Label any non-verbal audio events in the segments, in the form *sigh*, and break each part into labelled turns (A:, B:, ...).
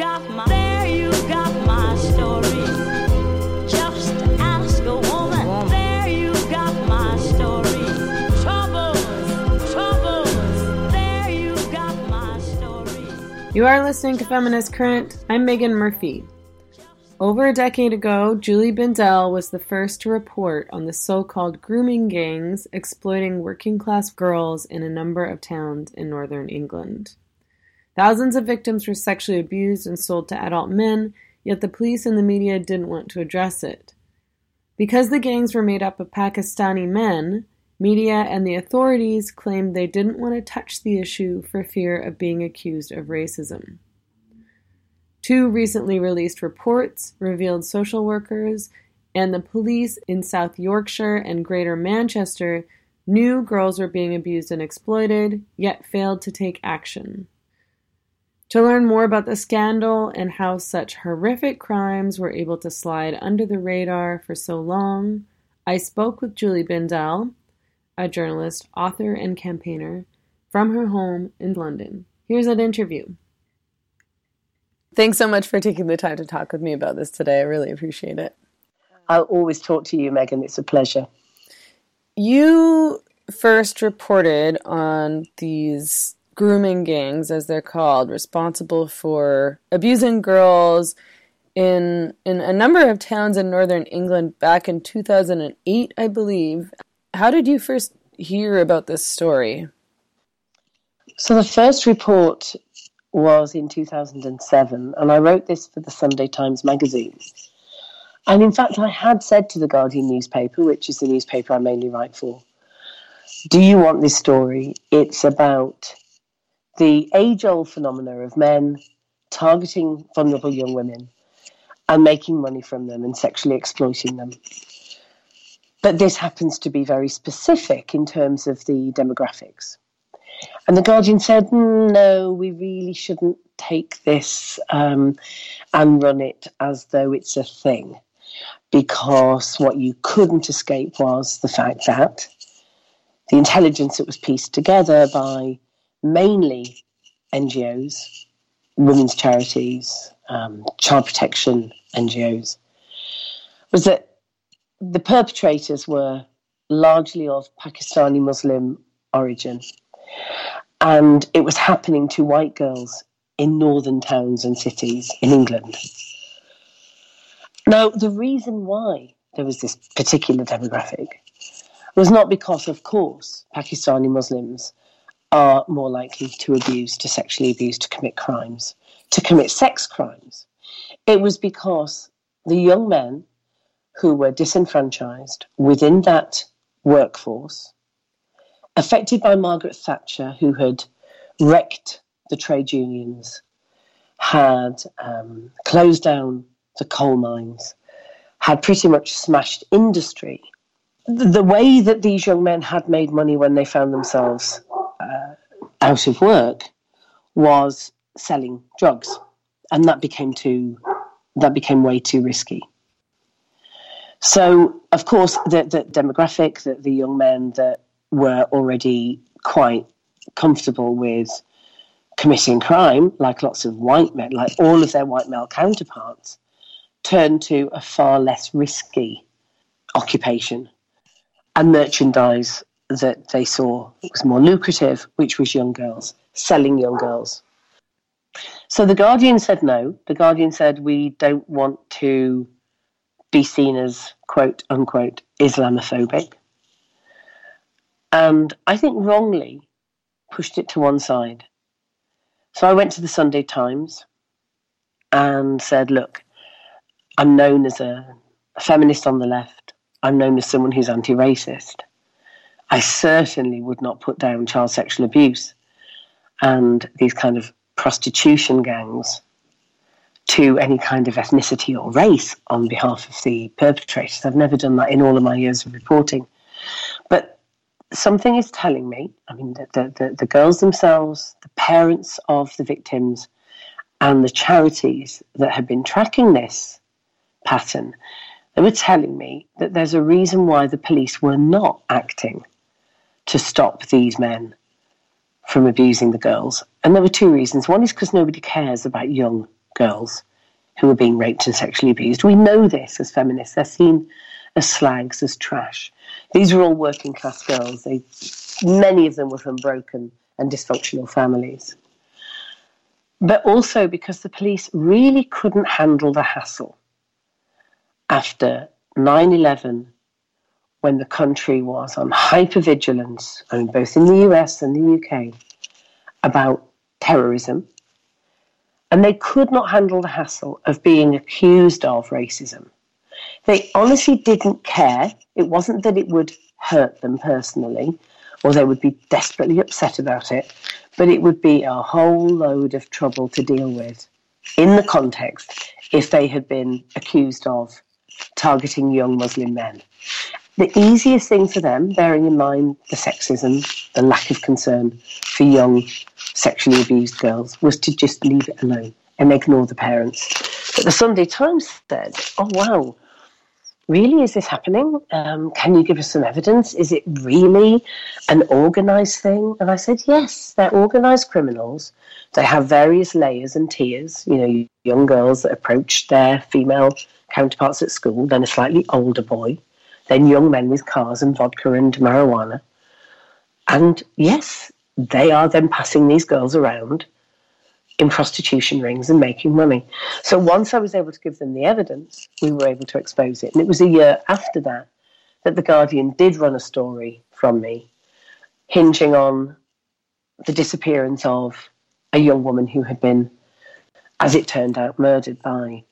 A: got my, there you got my story. Just ask a woman. There you got my story. Troubles, troubles. There you got my story.
B: You are listening to Feminist Current. I'm Meghan Murphy. Over a decade ago, Julie Bindel was the first to report on the so called grooming gangs exploiting working class girls in a number of towns in northern England. Thousands of victims were sexually abused and sold to adult men, yet the police and the media didn't want to address it. Because the gangs were made up of Pakistani men, media and the authorities claimed they didn't want to touch the issue for fear of being accused of racism. Two recently released reports revealed social workers and the police in South Yorkshire and Greater Manchester knew girls were being abused and exploited, yet failed to take action. To learn more about the scandal and how such horrific crimes were able to slide under the radar for so long, I spoke with Julie Bindel, a journalist, author, and campaigner, from her home in London. Here's that interview. Thanks so much for taking the time to talk with me about this today. I really appreciate it.
C: I'll always talk to you, Meghan. It's a pleasure.
B: You first reported on these grooming gangs, as they're called, responsible for abusing girls in in a number of towns in northern England back in 2008, I believe. How did you first hear about this story?
C: So the first report was in 2007, and I wrote this for the Sunday Times magazine. And in fact, I had said to the Guardian newspaper, which is the newspaper I mainly write for, Do you want this story? It's about the age old phenomena of men targeting vulnerable young women and making money from them and sexually exploiting them. But this happens to be very specific in terms of the demographics. And the Guardian said, "Mm, no, we really shouldn't take this um, and run it as though it's a thing. Because what you couldn't escape was the fact that the intelligence that was pieced together by mainly NGOs, women's charities, um, child protection NGOs, was that the perpetrators were largely of Pakistani Muslim origin. And it was happening to white girls in northern towns and cities in England. Now, the reason why there was this particular demographic was not because, of course, Pakistani Muslims are more likely to abuse, to sexually abuse, to commit crimes, to commit sex crimes. It was because the young men who were disenfranchised within that workforce, affected by Margaret Thatcher, who had wrecked the trade unions, had um, closed down the coal mines, had pretty much smashed industry. The way that these young men had made money when they found themselves out of work was selling drugs, and that became too that became way too risky. So, of course, the, the demographic that the young men that were already quite comfortable with committing crime, like lots of white men, like all of their white male counterparts, turned to a far less risky occupation and merchandise that they saw was more lucrative, which was young girls, selling young girls. So the Guardian said no. The Guardian said we don't want to be seen as quote unquote Islamophobic. And I think wrongly pushed it to one side. So I went to the Sunday Times and said, look, I'm known as a, feminist on the left. I'm known as someone who's anti racist. I certainly would not put down child sexual abuse and these kind of prostitution gangs to any kind of ethnicity or race on behalf of the perpetrators. I've never done that in all of my years of reporting. But something is telling me, I mean, the, the, the, girls themselves, the parents of the victims, and the charities that have been tracking this pattern, they were telling me that there's a reason why the police were not acting to stop these men from abusing the girls. And there were two reasons. One is because nobody cares about young girls who are being raped and sexually abused. We know this as feminists. They're seen as slags, as trash. These are all working class girls. They, many of them were from broken and dysfunctional families. But also because the police really couldn't handle the hassle after 9 11 when the country was on hypervigilance, I mean, both in the US and the UK, about terrorism. And they could not handle the hassle of being accused of racism. They honestly didn't care. It wasn't that it would hurt them personally or they would be desperately upset about it, but it would be a whole load of trouble to deal with in the context if they had been accused of targeting young Muslim men. The easiest thing for them, bearing in mind the sexism, the lack of concern for young sexually abused girls, was to just leave it alone and ignore the parents. But the Sunday Times said, oh wow, really, is this happening? Um, can you give us some evidence? Is it really an organised thing? And I said, yes, they're organised criminals. They have various layers and tiers. You know, young girls that approach their female counterparts at school, then a slightly older boy, then young men with cars and vodka and marijuana. And yes, they are then passing these girls around in prostitution rings and making money. So once I was able to give them the evidence, we were able to expose it. And it was a year after that that The Guardian did run a story from me, hinging on the disappearance of a young woman who had been, as it turned out, murdered by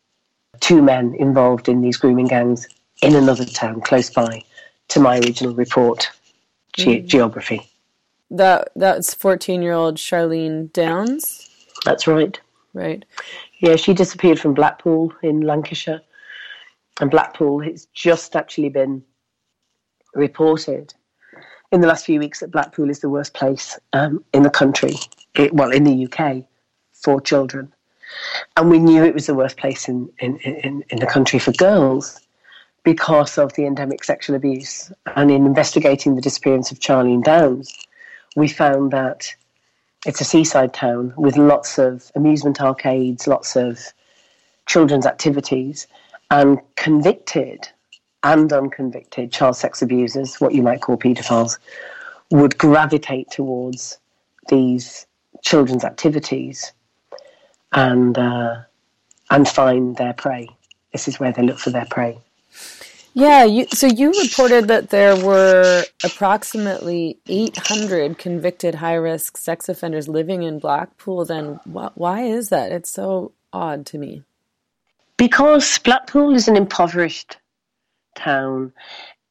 C: two men involved in these grooming gangs in another town close by to my original report, ge-
B: Mm.
C: geography.
B: That that's fourteen year old Charlene Downes,
C: That's right.
B: right?
C: Yeah, she disappeared from Blackpool in Lancashire. And Blackpool, it's just actually been reported in the last few weeks that Blackpool is the worst place um, in the country, it, well, in the UK, for children. And we knew it was the worst place in, in, in, in the country for girls because of the endemic sexual abuse. And in investigating the disappearance of Charlene Downes, we found that it's a seaside town with lots of amusement arcades, lots of children's activities, and convicted and unconvicted child sex abusers, what you might call paedophiles, would gravitate towards these children's activities and uh, and find their prey. This is where they look for their prey.
B: Yeah, you, so you reported that there were approximately 800 convicted high risk sex offenders living in Blackpool. Then wh- why is that? It's so odd to me.
C: Because Blackpool is an impoverished town,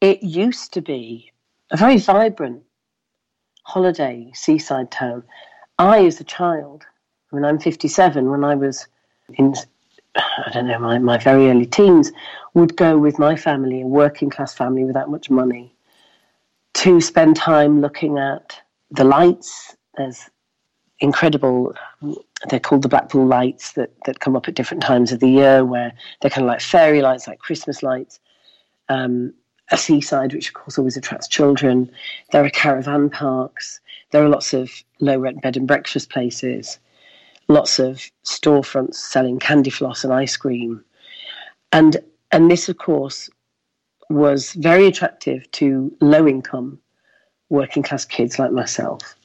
C: it used to be a very vibrant holiday seaside town. I, as a child, mean, I'm 57, when I was in, I don't know, my, my very early teens, would go with my family, a working class family without much money, to spend time looking at the lights. There's incredible they're called the Blackpool lights that, that come up at different times of the year where they're kind of like fairy lights, like Christmas lights. Um, a seaside, which of course always attracts children. There are caravan parks. There are lots of low rent bed and breakfast places. Lots of storefronts selling candy floss and ice cream. And and this of course was very attractive to low income working class kids like myself.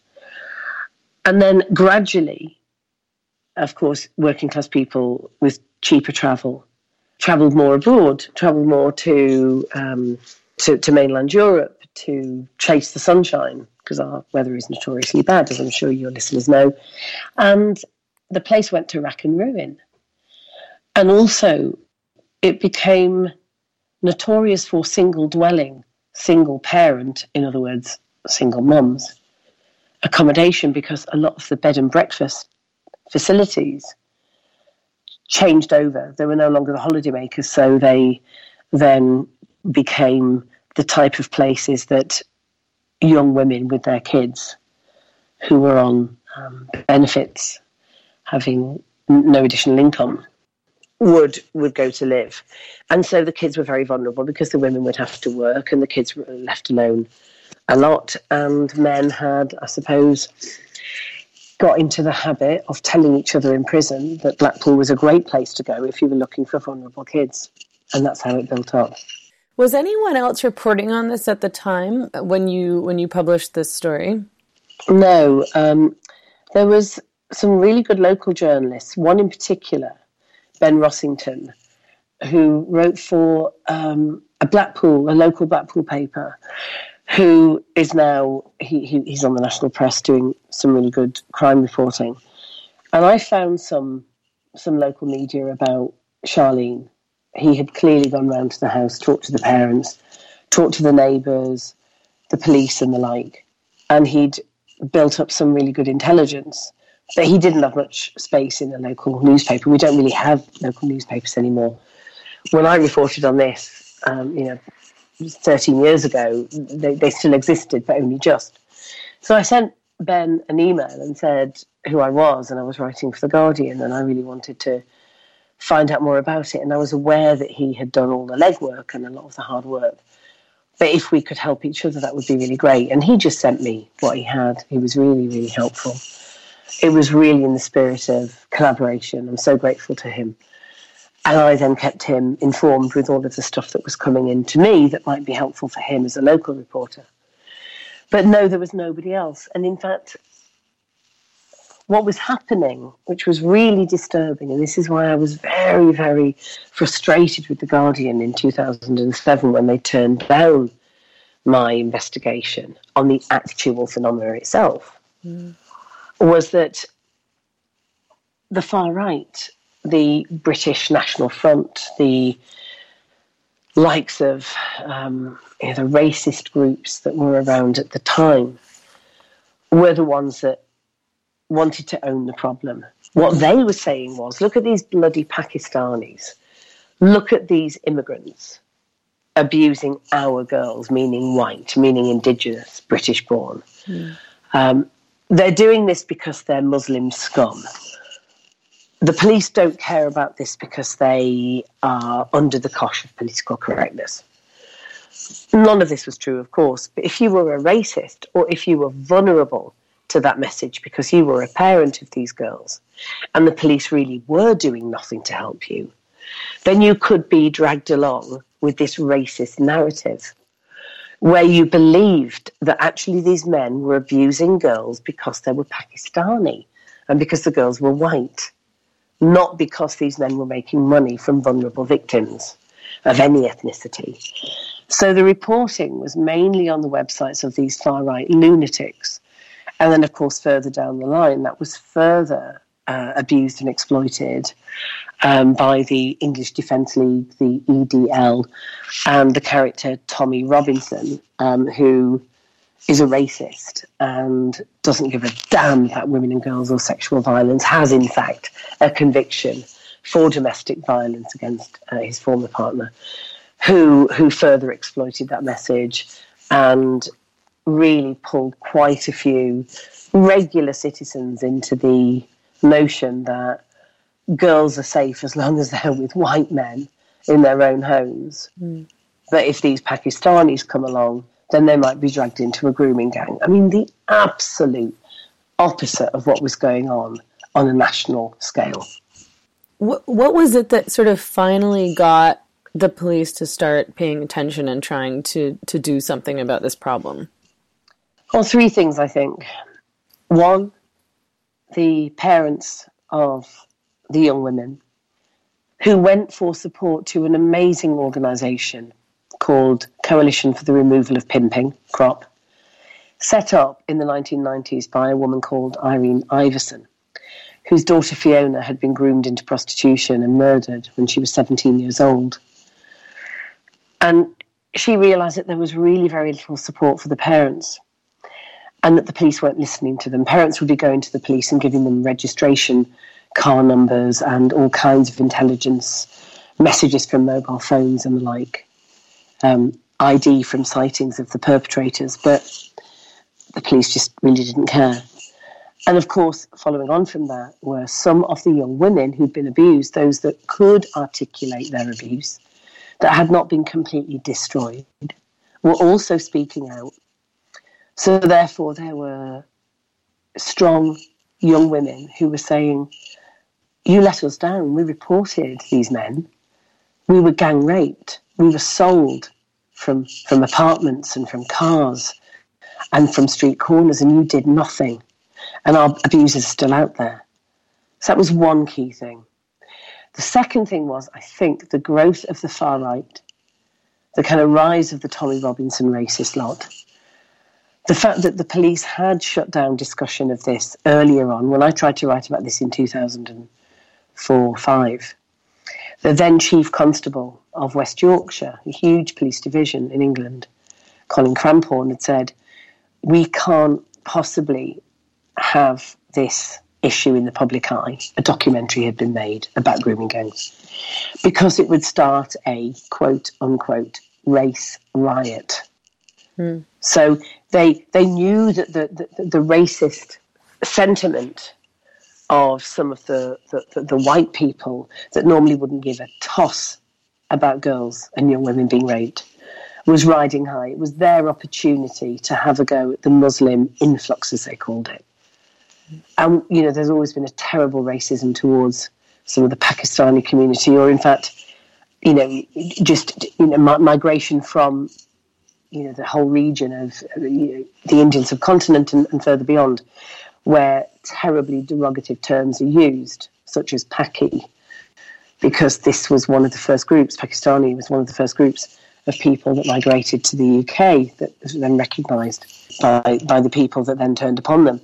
C: And then gradually, of course, working class people with cheaper travel travelled more abroad, travelled more to, um, to to mainland Europe to chase the sunshine because our weather is notoriously bad, as I'm sure your listeners know. And the place went to rack and ruin. And also, it became notorious for single dwelling, single parent, in other words, single mums, accommodation because a lot of the bed and breakfast facilities changed over. They were no longer the holidaymakers, so they then became the type of places that young women with their kids who were on um, benefits, having no additional income, would would go to live, and so the kids were very vulnerable because the women would have to work and the kids were left alone a lot, and men had, I suppose, got into the habit of telling each other in prison that Blackpool was a great place to go if you were looking for vulnerable kids. And that's how it built up.
B: Was anyone else reporting on this at the time when you when you published this story?
C: No, um, there was some really good local journalists. One in particular, Ben Rossington, who wrote for um, a Blackpool, a local Blackpool paper, who is now he, he, he's on the national press doing some really good crime reporting. And I found some some local media about Charlene. He had clearly gone round to the house, talked to the parents, talked to the neighbours, the police, and the like. And he'd built up some really good intelligence. But he didn't have much space in the local newspaper. We don't really have local newspapers anymore. When I reported on this, um, you know, 13 years ago, they, they still existed, but only just. So I sent Ben an email and said who I was, and I was writing for The Guardian, and I really wanted to find out more about it. And I was aware that he had done all the legwork and a lot of the hard work. But if we could help each other, that would be really great. And he just sent me what he had. He was really, really helpful. It was really in the spirit of collaboration. I'm so grateful to him. And I then kept him informed with all of the stuff that was coming in to me that might be helpful for him as a local reporter. But no, there was nobody else. And in fact, what was happening, which was really disturbing, and this is why I was very, very frustrated with The Guardian in 2007 when they turned down my investigation on the actual phenomena itself, mm. Was that the far right the British National Front, the likes of um, you know, the racist groups that were around at the time, were the ones that wanted to own the problem. What they were saying was look at these bloody Pakistanis, look at these immigrants abusing our girls, meaning white, meaning indigenous, British born. Mm. Um, they're doing this because they're Muslim scum the police don't care about this because they are under the cosh of political correctness. None of this was true, of course, but if you were a racist or if you were vulnerable to that message because you were a parent of these girls and the police really were doing nothing to help you, then you could be dragged along with this racist narrative where you believed that actually these men were abusing girls because they were Pakistani and because the girls were white not because these men were making money from vulnerable victims of any ethnicity. So the reporting was mainly on the websites of these far right lunatics. And then, of course, further down the line, that was further uh, abused and exploited um, by the English Defence League, the EDL, and the character Tommy Robinson, um, who is a racist and doesn't give a damn about women and girls or sexual violence, has in fact a conviction for domestic violence against uh, his former partner, who who further exploited that message and really pulled quite a few regular citizens into the notion that girls are safe as long as they're with white men in their own homes. Mm. But if these Pakistanis come along, then they might be dragged into a grooming gang. I mean, the absolute opposite of what was going on on a national scale.
B: What, what was it that sort of finally got the police to start paying attention and trying to, to do something about this problem?
C: Well, three things, I think. One, the parents of the young women who went for support to an amazing organisation called Coalition for the Removal of Pimping, CROP, set up in the 1990s by a woman called Irene Ivison, whose daughter Fiona had been groomed into prostitution and murdered when she was 17 years old. And she realised that there was really very little support for the parents and that the police weren't listening to them. Parents would be going to the police and giving them registration car numbers and all kinds of intelligence messages from mobile phones and the like um, ID from sightings of the perpetrators, but the police just really didn't care. And of course, following on from that were some of the young women who'd been abused, those that could articulate their abuse, that had not been completely destroyed, were also speaking out. So therefore, there were strong young women who were saying, You let us down. We reported these men. We were gang raped. We were sold from, from apartments and from cars and from street corners, and you did nothing. And our abusers still out there. So that was one key thing. The second thing was, I think, the growth of the far right, the kind of rise of the Tommy Robinson racist lot. The fact that the police had shut down discussion of this earlier on, when I tried to write about this in 2004 5, the then Chief Constable of West Yorkshire, a huge police division in England, Colin Cramphorn, had said, We can't possibly have this issue in the public eye. A documentary had been made about grooming gangs because it would start a quote unquote race riot. So they they knew that the, the, the racist sentiment of some of the, the, the, the white people that normally wouldn't give a toss about girls and young women being raped was riding high. It was their opportunity to have a go at the Muslim influx, as they called it. And, you know, there's always been a terrible racism towards some of the Pakistani community, or in fact, you know, just you know, migration from, you know, the whole region of uh, you know, the Indian subcontinent and, and further beyond, where terribly derogative terms are used, such as Paki, because this was one of the first groups, Pakistani was one of the first groups of people that migrated to the UK that was then recognised by, by the people that then turned upon them.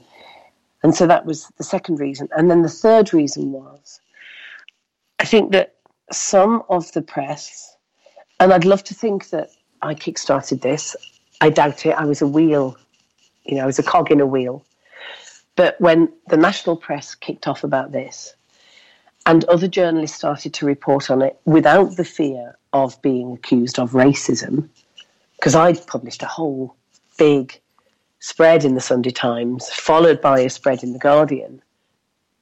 C: And so that was the second reason. And then the third reason was I think that some of the press, and I'd love to think that I kickstarted this, I doubt it. I was a wheel, you know, I was a cog in a wheel. But when the national press kicked off about this, and other journalists started to report on it without the fear of being accused of racism, because I'd published a whole big spread in the Sunday Times, followed by a spread in the Guardian,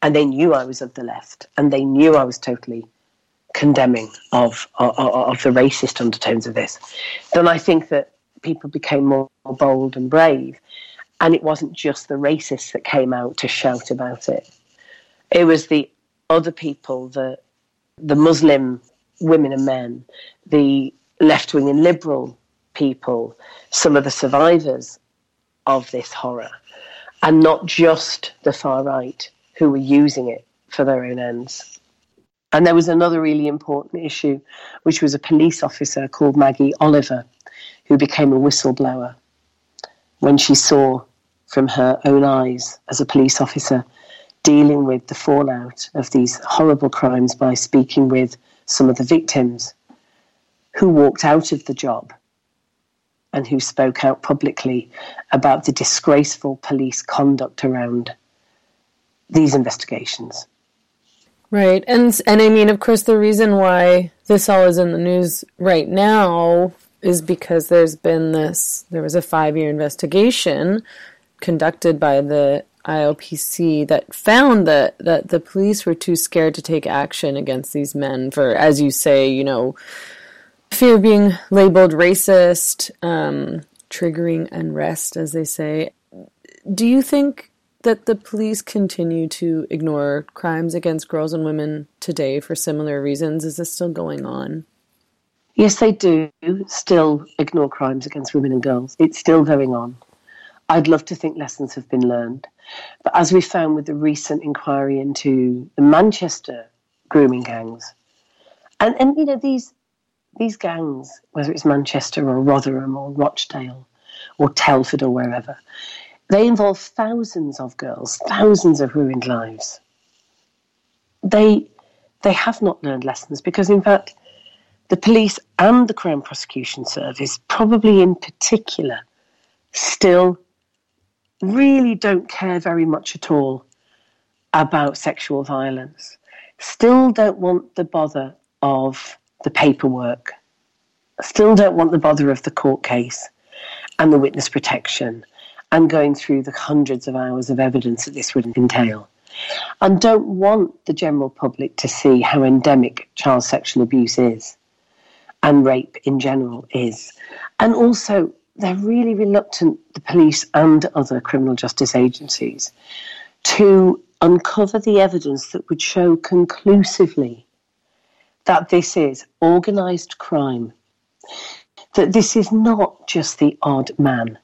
C: and they knew I was of the left, and they knew I was totally condemning of, of, of the racist undertones of this, then I think that people became more bold and brave. And it wasn't just the racists that came out to shout about it. It was the other people, the the Muslim women and men, the left wing and liberal people, some of the survivors of this horror, and not just the far right who were using it for their own ends. And there was another really important issue, which was a police officer called Maggie Oliver, who became a whistleblower when she saw from her own eyes as a police officer dealing with the fallout of these horrible crimes by speaking with some of the victims who walked out of the job and who spoke out publicly about the disgraceful police conduct around these investigations.
B: Right. And and I mean of course the reason why this all is in the news right now is because there's been this there was a 5-year investigation conducted by the IOPC that found that that the police were too scared to take action against these men for as you say, you know, fear of being labeled racist, um, triggering unrest as they say. Do you think that the police continue to ignore crimes against girls and women today for similar reasons? Is this still going on?
C: Yes, they do still ignore crimes against women and girls. It's still going on. I'd love to think lessons have been learned. But as we found with the recent inquiry into the Manchester grooming gangs, and, and you know, these these gangs, whether it's Manchester or Rotherham or Rochdale or Telford or wherever, they involve thousands of girls, thousands of ruined lives. They they have not learned lessons because in fact the police and the Crown Prosecution Service, probably in particular, still really don't care very much at all about sexual violence, still don't want the bother of the paperwork, still don't want the bother of the court case and the witness protection and going through the hundreds of hours of evidence that this would entail. And don't want the general public to see how endemic child sexual abuse is and rape in general is. And also, they're really reluctant, the police and other criminal justice agencies, to uncover the evidence that would show conclusively that this is organised crime, that this is not just the odd man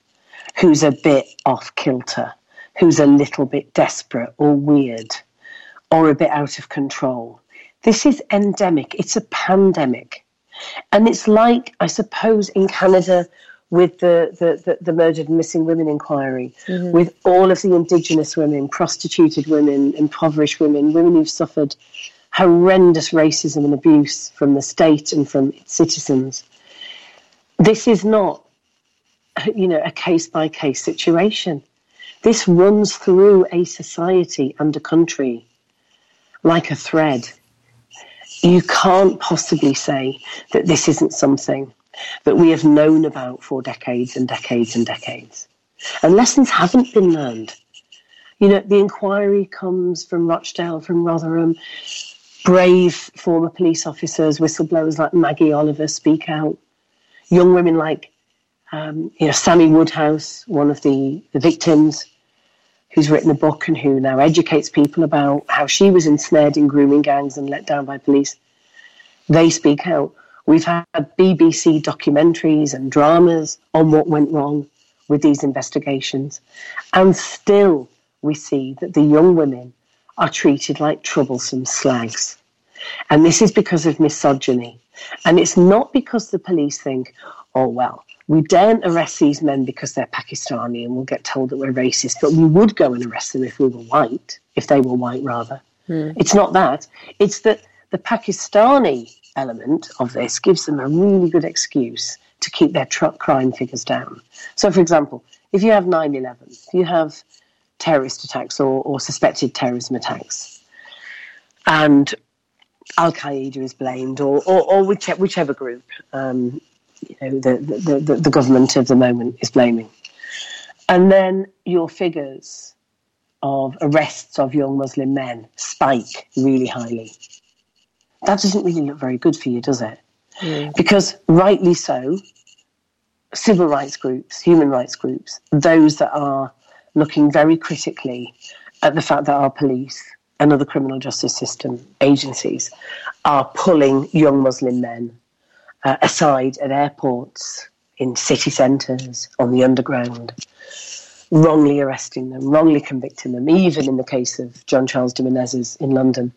C: who's a bit off kilter, who's a little bit desperate or weird or a bit out of control. This is endemic, it's a pandemic. And it's like, I suppose, in Canada with the, the, the, the murdered and missing women inquiry, mm-hmm. with all of the indigenous women, prostituted women, impoverished women, women who've suffered horrendous racism and abuse from the state and from its citizens. This is not, you know, a case by case situation. This runs through a society and a country like a thread. You can't possibly say that this isn't something that we have known about for decades and decades and decades. And lessons haven't been learned. You know, the inquiry comes from Rochdale, from Rotherham. Brave former police officers, whistleblowers like Maggie Oliver speak out. Young women like, um, you know, Sammy Woodhouse, one of the, the victims, who's written a book and who now educates people about how she was ensnared in grooming gangs and let down by police. They speak out. We've had BBC documentaries and dramas on what went wrong with these investigations. And still, we see that the young women are treated like troublesome slags. And this is because of misogyny. And it's not because the police think, oh, well, we daren't arrest these men because they're Pakistani and we'll get told that we're racist, but we would go and arrest them if we were white, if they were white, rather. Mm. It's not that. It's that the Pakistani element of this gives them a really good excuse to keep their tr- crime figures down. So, for example, if you have 9 11, if you have terrorist attacks or, or suspected terrorism attacks, and Al Qaeda is blamed, or, or, or whichever, whichever group um, you know, the, the, the, the government of the moment is blaming. And then your figures of arrests of young Muslim men spike really highly. That doesn't really look very good for you, does it? Mm. Because rightly so, civil rights groups, human rights groups, those that are looking very critically at the fact that our police and other criminal justice system agencies are pulling young Muslim men uh, aside at airports, in city centres, on the underground, wrongly arresting them, wrongly convicting them, even in the case of Jean Charles de Menezes in London.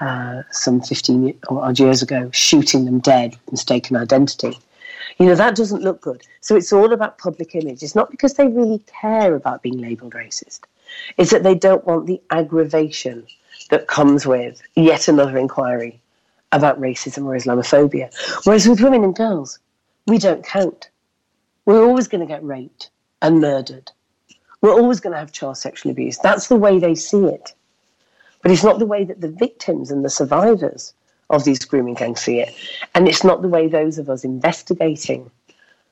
C: Uh, some 15 odd years ago, shooting them dead, mistaken identity. You know, that doesn't look good. So it's all about public image. It's not because they really care about being labelled racist, it's that they don't want the aggravation that comes with yet another inquiry about racism or Islamophobia. Whereas with women and girls, we don't count. We're always going to get raped and murdered. We're always going to have child sexual abuse. That's the way they see it. But it's not the way that the victims and the survivors of these grooming gangs see it. And it's not the way those of us investigating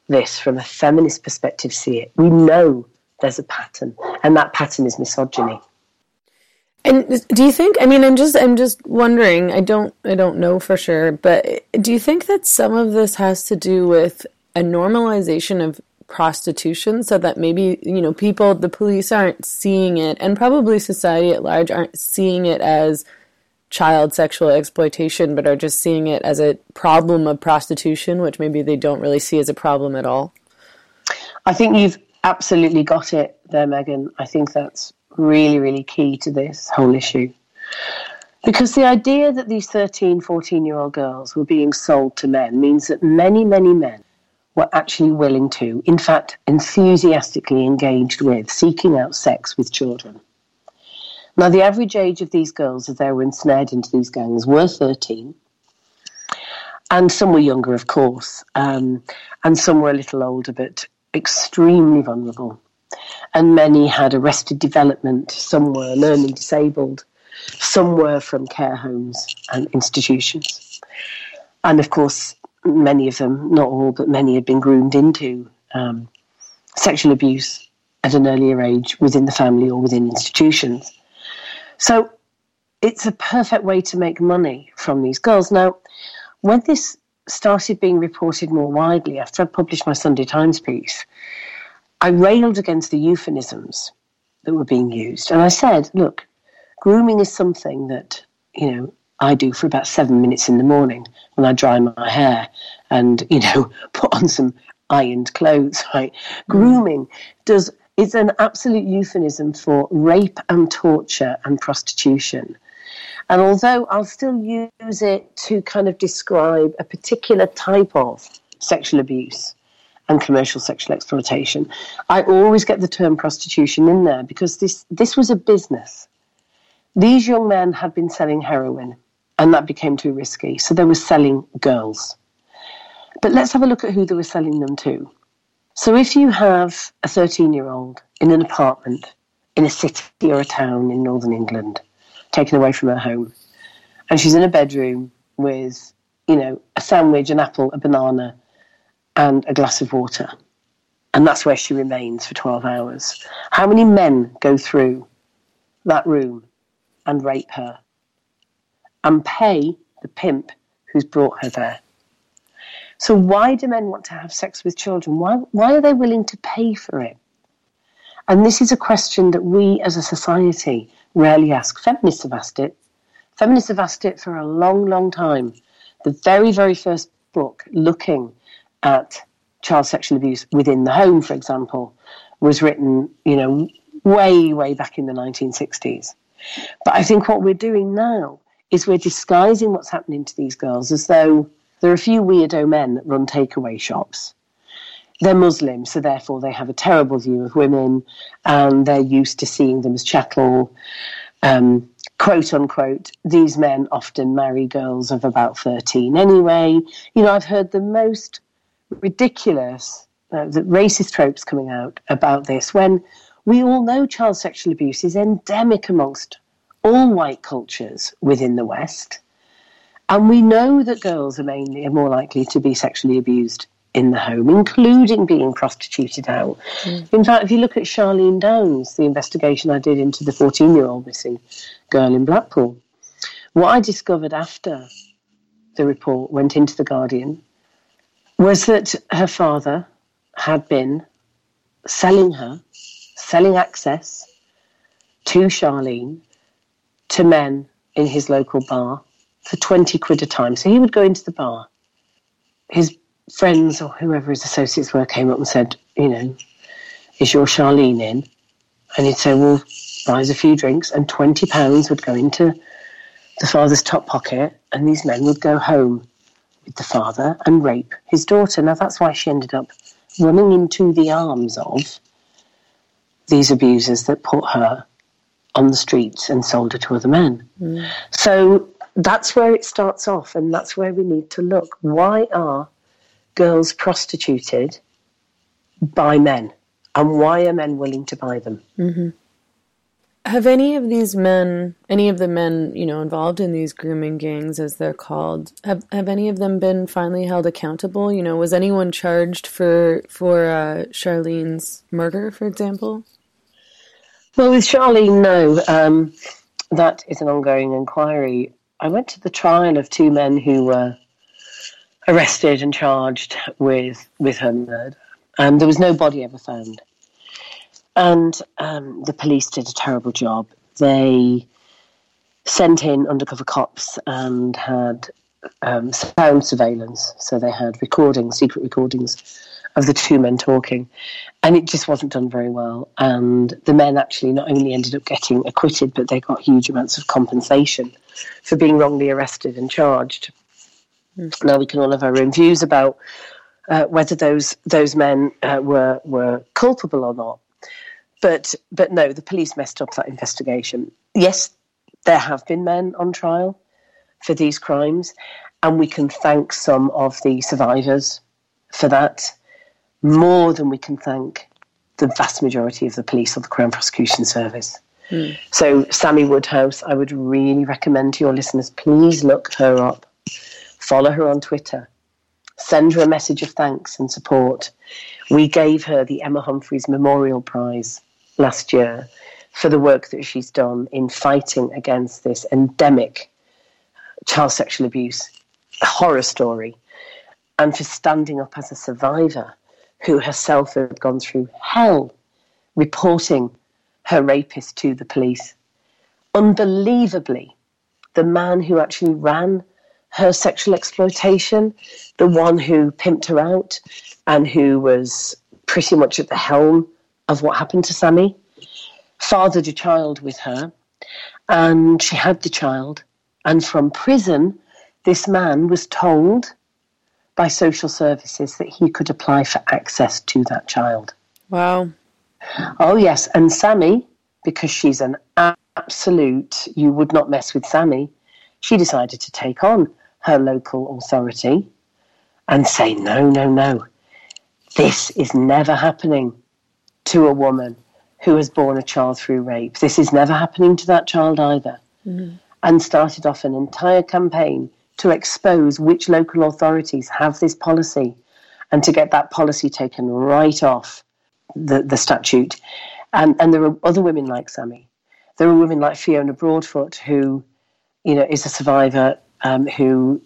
C: this from a feminist perspective see it. We know there's a pattern, and that pattern is misogyny.
B: And do you think? I mean, I'm just I'm just wondering. I don't I don't know for sure, but do you think that some of this has to do with a normalization of prostitution, so that maybe you know people, the police aren't seeing it, and probably society at large aren't seeing it as child sexual exploitation, but are just seeing it as a problem of prostitution, which maybe they don't really see as a problem at all.
C: I think you've absolutely got it there, Meghan. I think that's really, really key to this whole issue. Because the idea that these 13, 14 year old girls were being sold to men means that many, many men were actually willing to, in fact, enthusiastically engaged with seeking out sex with children. Now, the average age of these girls as they were ensnared into these gangs were 13. And some were younger, of course, um, and some were a little older, but extremely vulnerable and many had arrested development, some were learning disabled, some were from care homes and institutions. And of course, many of them, not all, but many had been groomed into um, sexual abuse at an earlier age within the family or within institutions. So it's a perfect way to make money from these girls. Now, when this started being reported more widely after I published my Sunday Times piece, I railed against the euphemisms that were being used. And I said, look, grooming is something that, you know, I do for about seven minutes in the morning when I dry my hair and, you know, *laughs* put on some ironed clothes, *laughs* right? Mm. Grooming does is an absolute euphemism for rape and torture and prostitution. And although I'll still use it to kind of describe a particular type of sexual abuse and commercial sexual exploitation, I always get the term prostitution in there because this, this was a business. These young men had been selling heroin and that became too risky, so they were selling girls. But let's have a look at who they were selling them to. So if you have a 13 year old in an apartment in a city or a town in northern England, taken away from her home, and she's in a bedroom with, you know, a sandwich, an apple, a banana, and a glass of water, and that's where she remains for 12 hours. How many men go through that room and rape her and pay the pimp who's brought her there? So why do men want to have sex with children? Why, why are they willing to pay for it? And this is a question that we as a society rarely ask. Feminists have asked it. Feminists have asked it for a long, long time. The very, very first book looking at child sexual abuse within the home, for example, was written, you know, way, way back in the 1960s. But I think what we're doing now is we're disguising what's happening to these girls as though there are a few weirdo men that run takeaway shops. They're Muslim, so therefore they have a terrible view of women and they're used to seeing them as chattel. Um, quote unquote, these men often marry girls of about 13 anyway. You know, I've heard the most ridiculous, uh, the racist tropes coming out about this when we all know child sexual abuse is endemic amongst all white cultures within the West. And we know that girls are mainly are more likely to be sexually abused in the home, including being prostituted out. Mm. In fact, if you look at Charlene Downes, the investigation I did into the 14 year old missing girl in Blackpool, what I discovered after the report went into The Guardian was that her father had been selling her, selling access to Charlene to men in his local bar for 20 quid a time. So he would go into the bar. His friends or whoever his associates were came up and said, you know, is your Charlene in? And he'd say, well, buys a few drinks and 20 pounds would go into the father's top pocket and these men would go home with the father and rape his daughter. Now that's why she ended up running into the arms of these abusers that put her on the streets and sold her to other men. Mm. So that's where it starts off, and that's where we need to look. Why are girls prostituted by men, and why are men willing to buy them?
B: Mm-hmm. Have any of these men, any of the men, you know, involved in these grooming gangs, as they're called, have have any of them been finally held accountable? You know, was anyone charged for for uh, Charlene's murder, for example?
C: Well, with Charlene, no. Um, that is an ongoing inquiry. I went to the trial of two men who were arrested and charged with with her murder. and there was no body ever found, and um, the police did a terrible job. They sent in undercover cops and had um, sound surveillance, so they had recordings, secret recordings of the two men talking, and it just wasn't done very well. And the men actually not only ended up getting acquitted, but they got huge amounts of compensation for being wrongly arrested and charged. Mm. Now we can all have our own views about uh, whether those those men uh, were were culpable or not. But but no, the police messed up that investigation. Yes, there have been men on trial for these crimes, and we can thank some of the survivors for that more than we can thank the vast majority of the police or the Crown Prosecution Service. Mm. So, Sammy Woodhouse, I would really recommend to your listeners please look her up, follow her on Twitter, send her a message of thanks and support. We gave her the Emma Humphreys Memorial Prize last year for the work that she's done in fighting against this endemic child sexual abuse horror story and for standing up as a survivor who herself had gone through hell reporting her rapist to the police. unbelievably, the man who actually ran her sexual exploitation, the one who pimped her out and who was pretty much at the helm of what happened to Sammy, fathered a child with her, and she had the child. And from prison, this man was told by social services that he could apply for access to that child.
B: Wow.
C: Oh, yes. And Sammy, because she's an absolute, you would not mess with Sammy, she decided to take on her local authority and say, no, no, no, this is never happening to a woman who has born a child through rape. This is never happening to that child either. Mm-hmm. And started off an entire campaign to expose which local authorities have this policy and to get that policy taken right off the, the statute. And, and there are other women like Sammy. There are women like Fiona Broadfoot, who, you know, is a survivor um, who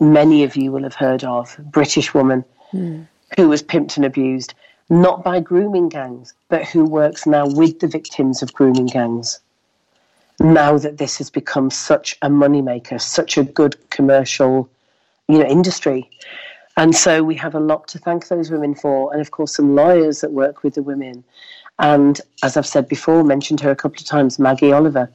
C: many of you will have heard of, British woman mm. who was pimped and abused, not by grooming gangs, but who works now with the victims of grooming gangs. Now that this has become such a moneymaker, such a good commercial, you know, industry. And so we have a lot to thank those women for, and of course some lawyers that work with the women. And as I've said before, mentioned her a couple of times, Maggie Oliver.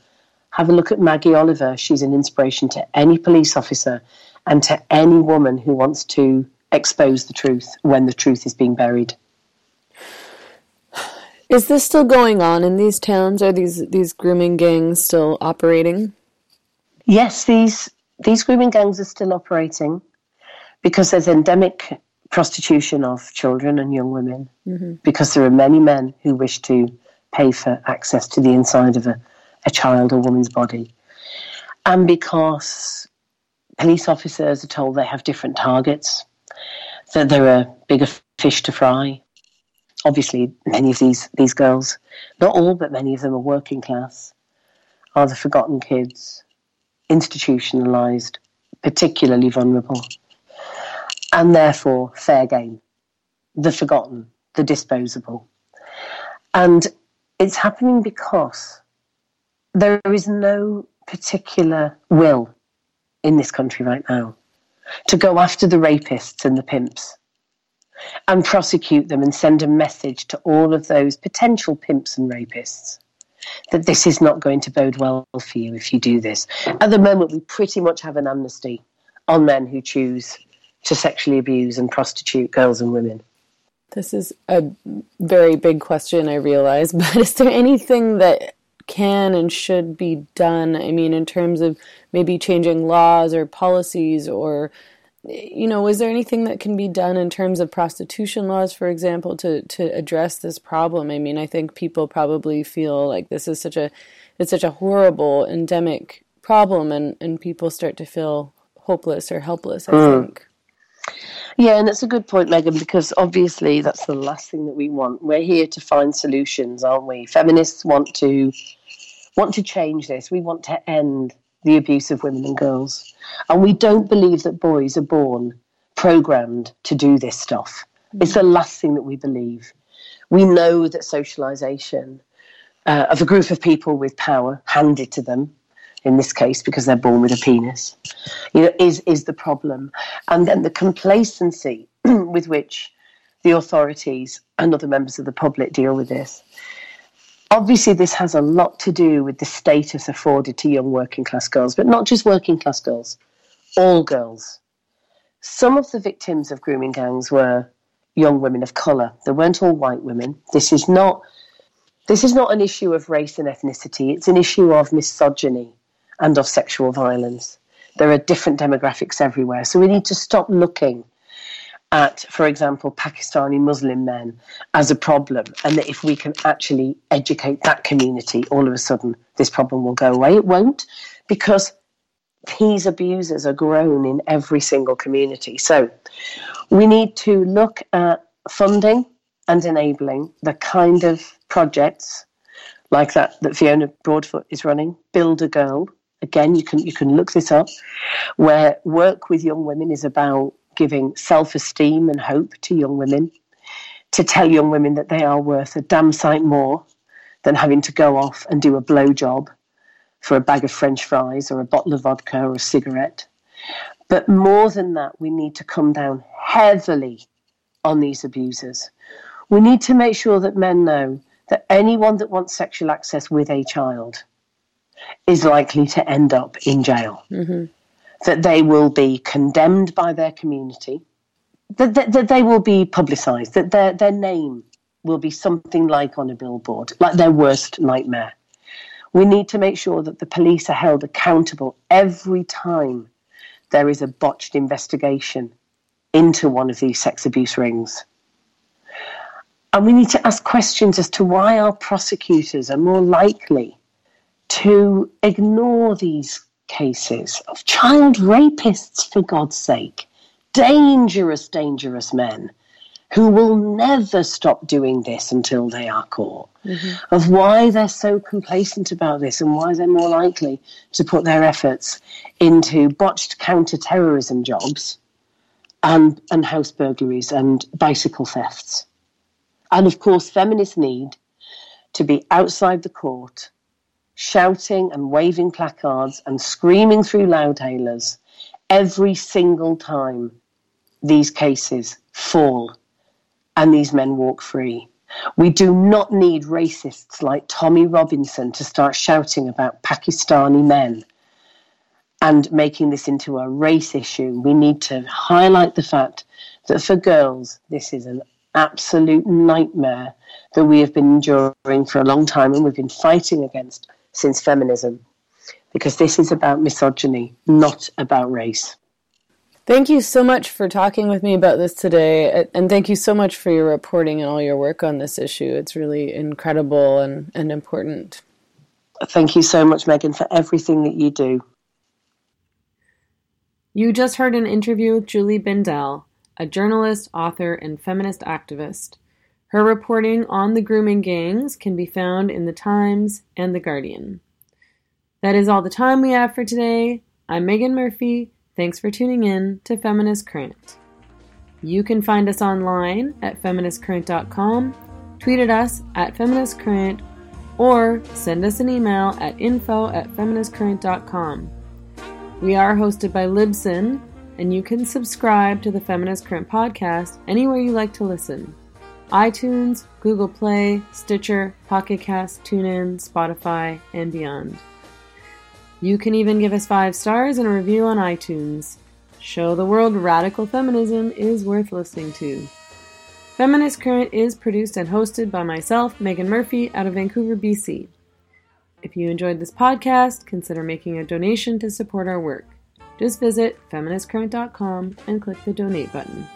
C: Have a look at Maggie Oliver. She's an inspiration to any police officer and to any woman who wants to expose the truth when the truth is being buried.
B: Is this still going on in these towns? Are these these grooming gangs still operating?
C: Yes, these these grooming gangs are still operating because there's endemic prostitution of children and young women. Mm-hmm. Because there are many men who wish to pay for access to the inside of a, a child or woman's body, and because police officers are told they have different targets, that there are bigger fish to fry. Obviously, many of these, these girls, not all, but many of them are working class, are the forgotten kids, institutionalized, particularly vulnerable, and therefore fair game, the forgotten, the disposable. And it's happening because there is no particular will in this country right now to go after the rapists and the pimps and prosecute them and send a message to all of those potential pimps and rapists that this is not going to bode well for you if you do this. At the moment, we pretty much have an amnesty on men who choose to sexually abuse and prostitute girls and women.
B: This is a very big question, I realize, *laughs* but is there anything that can and should be done? I mean, in terms of maybe changing laws or policies or you know, is there anything that can be done in terms of prostitution laws, for example, to, to address this problem? I mean, I think people probably feel like this is such a it's such a horrible endemic problem and, and people start to feel hopeless or helpless, I mm. think.
C: Yeah, and that's a good point, Meghan, because obviously that's the last thing that we want. We're here to find solutions, aren't we? Feminists want to want to change this. We want to end the abuse of women and girls. And we don't believe that boys are born programmed to do this stuff. It's the last thing that we believe. We know that socialization uh, of a group of people with power handed to them, in this case because they're born with a penis, you know, is is the problem. And then the complacency *clears throat* with which the authorities and other members of the public deal with this Obviously, this has a lot to do with the status afforded to young working class girls, but not just working class girls, all girls. Some of the victims of grooming gangs were young women of colour. They weren't all white women. This is not this is not an issue of race and ethnicity. It's an issue of misogyny and of sexual violence. There are different demographics everywhere. So we need to stop looking at, for example, Pakistani Muslim men as a problem, and that if we can actually educate that community, all of a sudden this problem will go away. It won't, because these abusers are grown in every single community. So we need to look at funding and enabling the kind of projects like that that Fiona Broadfoot is running, Build a Girl. Again, you can you can look this up, where work with young women is about giving self esteem and hope to young women, to tell young women that they are worth a damn sight more than having to go off and do a blow job for a bag of French fries or a bottle of vodka or a cigarette. But more than that, we need to come down heavily on these abusers. We need to make sure that men know that anyone that wants sexual access with a child is likely to end up in jail. Mm-hmm. That they will be condemned by their community, that, that, that they will be publicised, that their, their name will be something like on a billboard, like their worst nightmare. We need to make sure that the police are held accountable every time there is a botched investigation into one of these sex abuse rings. And we need to ask questions as to why our prosecutors are more likely to ignore these cases of child rapists, for God's sake, dangerous, dangerous men who will never stop doing this until they are caught, mm-hmm. of why they're so complacent about this and why they're more likely to put their efforts into botched counter-terrorism jobs and, and house burglaries and bicycle thefts. And of course, feminists need to be outside the court, shouting and waving placards and screaming through loudhailers every single time these cases fall and these men walk free. We do not need racists like Tommy Robinson to start shouting about Pakistani men and making this into a race issue. We need to highlight the fact that for girls, this is an absolute nightmare that we have been enduring for a long time and we've been fighting against since feminism. Because this is about misogyny, not about race.
B: Thank you so much for talking with me about this today, and thank you so much for your reporting and all your work on this issue. It's really incredible and, and important.
C: Thank you so much, Meghan, for everything that you do.
B: You just heard an interview with Julie Bindel, a journalist, author, and feminist activist. Her reporting on the grooming gangs can be found in The Times and The Guardian. That is all the time we have for today. I'm Meghan Murphy. Thanks for tuning in to Feminist Current. You can find us online at feministcurrent.com, tweet at us at feministcurrent, or send us an email at info at feministcurrent.com. We are hosted by Libsyn, and you can subscribe to the Feminist Current podcast anywhere you like to listen iTunes, Google Play, Stitcher, Pocket Cast, TuneIn, Spotify, and beyond. You can even give us five stars and a review on iTunes. Show the world radical feminism is worth listening to. Feminist Current is produced and hosted by myself, Meghan Murphy, out of Vancouver, BC. If you enjoyed this podcast, consider making a donation to support our work. Just visit feministcurrent.com and click the donate button.